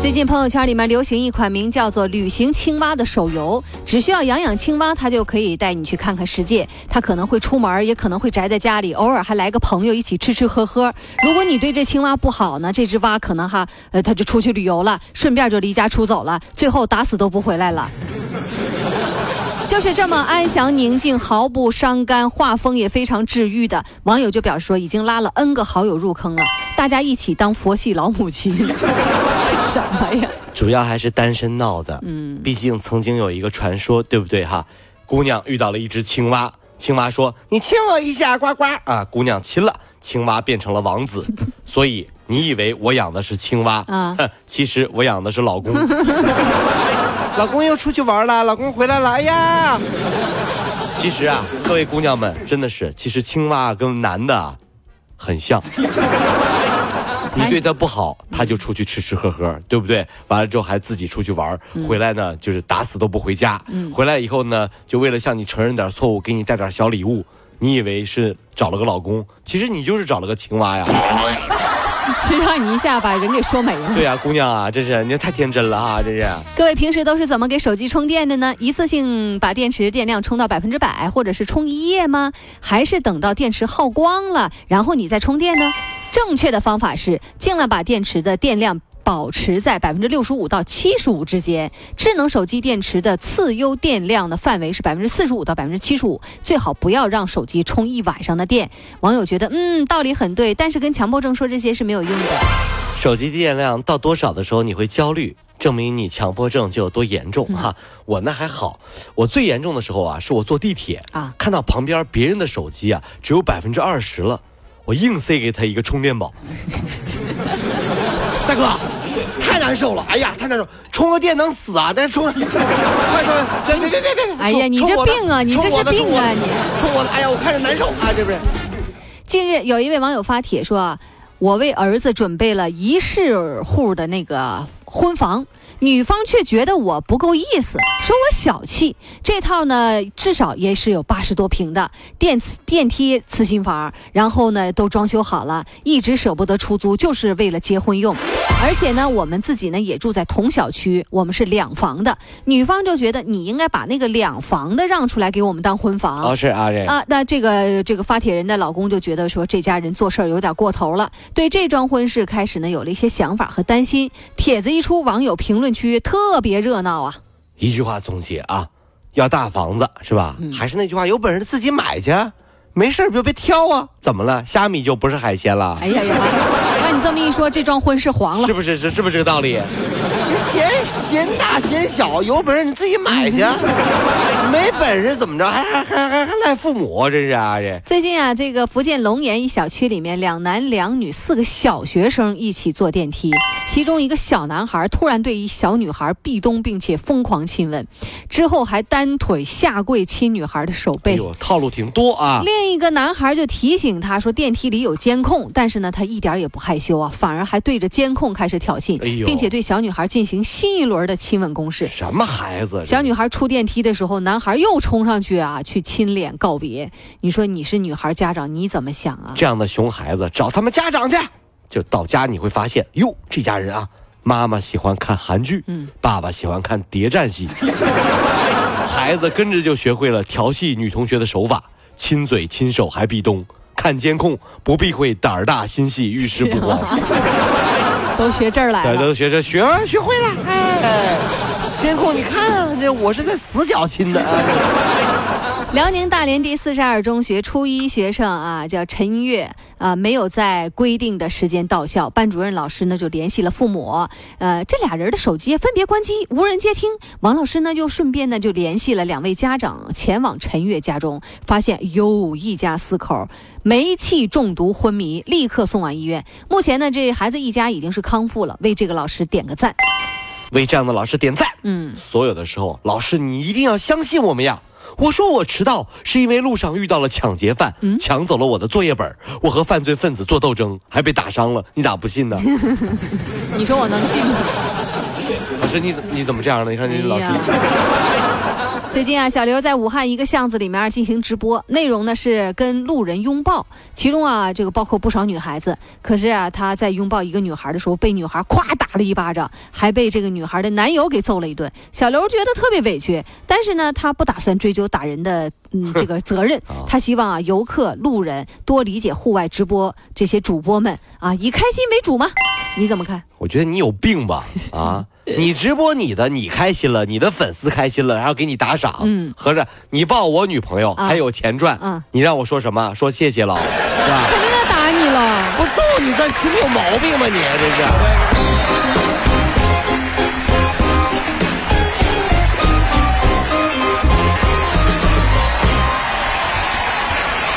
最近朋友圈里面流行一款名叫做“旅行青蛙”的手游，只需要养养青蛙，它就可以带你去看看世界。它可能会出门，也可能会宅在家里，偶尔还来个朋友一起吃吃喝喝。如果你对这青蛙不好呢，这只蛙可能哈呃，它就出去旅游了，顺便就离家出走了，最后打死都不回来了。就是这么安详宁静，毫不伤肝，画风也非常治愈的。网友就表示说，已经拉了 N 个好友入坑了，大家一起当佛系老母亲，什么呀？主要还是单身闹的。嗯，毕竟曾经有一个传说，对不对哈？姑娘遇到了一只青蛙，青蛙说：“你亲我一下，呱呱。”啊，姑娘亲了，青蛙变成了王子。所以你以为我养的是青蛙啊？其实我养的是老公。老公又出去玩了，老公回来了，哎呀！其实啊，各位姑娘们，真的是，其实青蛙跟男的很像。你对他不好，他就出去吃吃喝喝，对不对？完了之后还自己出去玩，回来呢就是打死都不回家。回来以后呢，就为了向你承认点错误，给你带点小礼物。你以为是找了个老公，其实你就是找了个青蛙呀。是让你一下把人给说没了。对呀，姑娘啊，真是你太天真了哈，这是。各位平时都是怎么给手机充电的呢？一次性把电池电量充到百分之百，或者是充一夜吗？还是等到电池耗光了，然后你再充电呢？正确的方法是尽量把电池的电量。保持在百分之六十五到七十五之间。智能手机电池的次优电量的范围是百分之四十五到百分之七十五，最好不要让手机充一晚上的电。网友觉得，嗯，道理很对，但是跟强迫症说这些是没有用的。手机电量到多少的时候你会焦虑，证明你强迫症就有多严重哈。我那还好，我最严重的时候啊，是我坐地铁啊，看到旁边别人的手机啊只有百分之二十了，我硬塞给他一个充电宝。大哥。太难受了，哎呀，太难受！充个电能死啊？但是充，快快，别别别别别！哎呀，你这病啊，你这是病啊！你充我的，哎呀，我看着难受啊，这不是？近日有一位网友发帖说：“我为儿子准备了一室户的那个婚房。”女方却觉得我不够意思，说我小气。这套呢，至少也是有八十多平的电电梯次新房，然后呢都装修好了，一直舍不得出租，就是为了结婚用。而且呢，我们自己呢也住在同小区，我们是两房的。女方就觉得你应该把那个两房的让出来给我们当婚房。哦，是啊，这啊，那这个这个发帖人的老公就觉得说这家人做事儿有点过头了，对这桩婚事开始呢有了一些想法和担心。帖子一出，网友评论。区特别热闹啊！一句话总结啊，要大房子是吧？还是那句话，有本事自己买去，没事就别挑啊！怎么了？虾米就不是海鲜了？哎呀呀！那你这么一说，这桩婚事黄了，是不是？是是不是这个道理？嫌嫌大嫌小，有本事你自己买去，没本事怎么着？还还还还还赖父母？真是啊！这最近啊，这个福建龙岩一小区里面，两男两女四个小学生一起坐电梯，其中一个小男孩突然对一小女孩壁咚，并且疯狂亲吻，之后还单腿下跪亲女孩的手背。哎呦，套路挺多啊！另一个男孩就提醒他说，电梯里有监控，但是呢，他一点也不害羞啊，反而还对着监控开始挑衅，并且对小女孩进。行新一轮的亲吻攻势，什么孩子？小女孩出电梯的时候，男孩又冲上去啊，去亲脸告别。你说你是女孩家长，你怎么想啊？这样的熊孩子找他们家长去，就到家你会发现，哟，这家人啊，妈妈喜欢看韩剧，嗯，爸爸喜欢看谍战戏，孩子跟着就学会了调戏女同学的手法，亲嘴亲手还壁咚，看监控不避讳，胆儿大心细，遇事不慌。都学这儿来了，对，都学这学学会了。哎，监控你看，这我是在死角亲的。辽宁大连第四十二中学初一学生啊，叫陈月啊，没有在规定的时间到校，班主任老师呢就联系了父母，呃，这俩人的手机分别关机，无人接听。王老师呢又顺便呢就联系了两位家长，前往陈月家中，发现哟，一家四口煤气中毒昏迷，立刻送往医院。目前呢，这孩子一家已经是康复了，为这个老师点个赞，为这样的老师点赞。嗯，所有的时候，老师你一定要相信我们呀。我说我迟到是因为路上遇到了抢劫犯，抢走了我的作业本，我和犯罪分子做斗争，还被打伤了。你咋不信呢？你说我能信吗？老师，你你怎么这样呢？你看这老师。最近啊，小刘在武汉一个巷子里面进行直播，内容呢是跟路人拥抱，其中啊这个包括不少女孩子。可是啊，他在拥抱一个女孩的时候，被女孩咵打了一巴掌，还被这个女孩的男友给揍了一顿。小刘觉得特别委屈，但是呢，他不打算追究打人的嗯 这个责任，他希望啊游客路人多理解户外直播这些主播们啊，以开心为主嘛。你怎么看？我觉得你有病吧？啊！你直播你的，你开心了，你的粉丝开心了，然后给你打赏。嗯，合着你抱我女朋友还有钱赚。啊，你让我说什么？说谢谢了，是吧？肯定要打你了。我揍你算心里有毛病吗？你这是。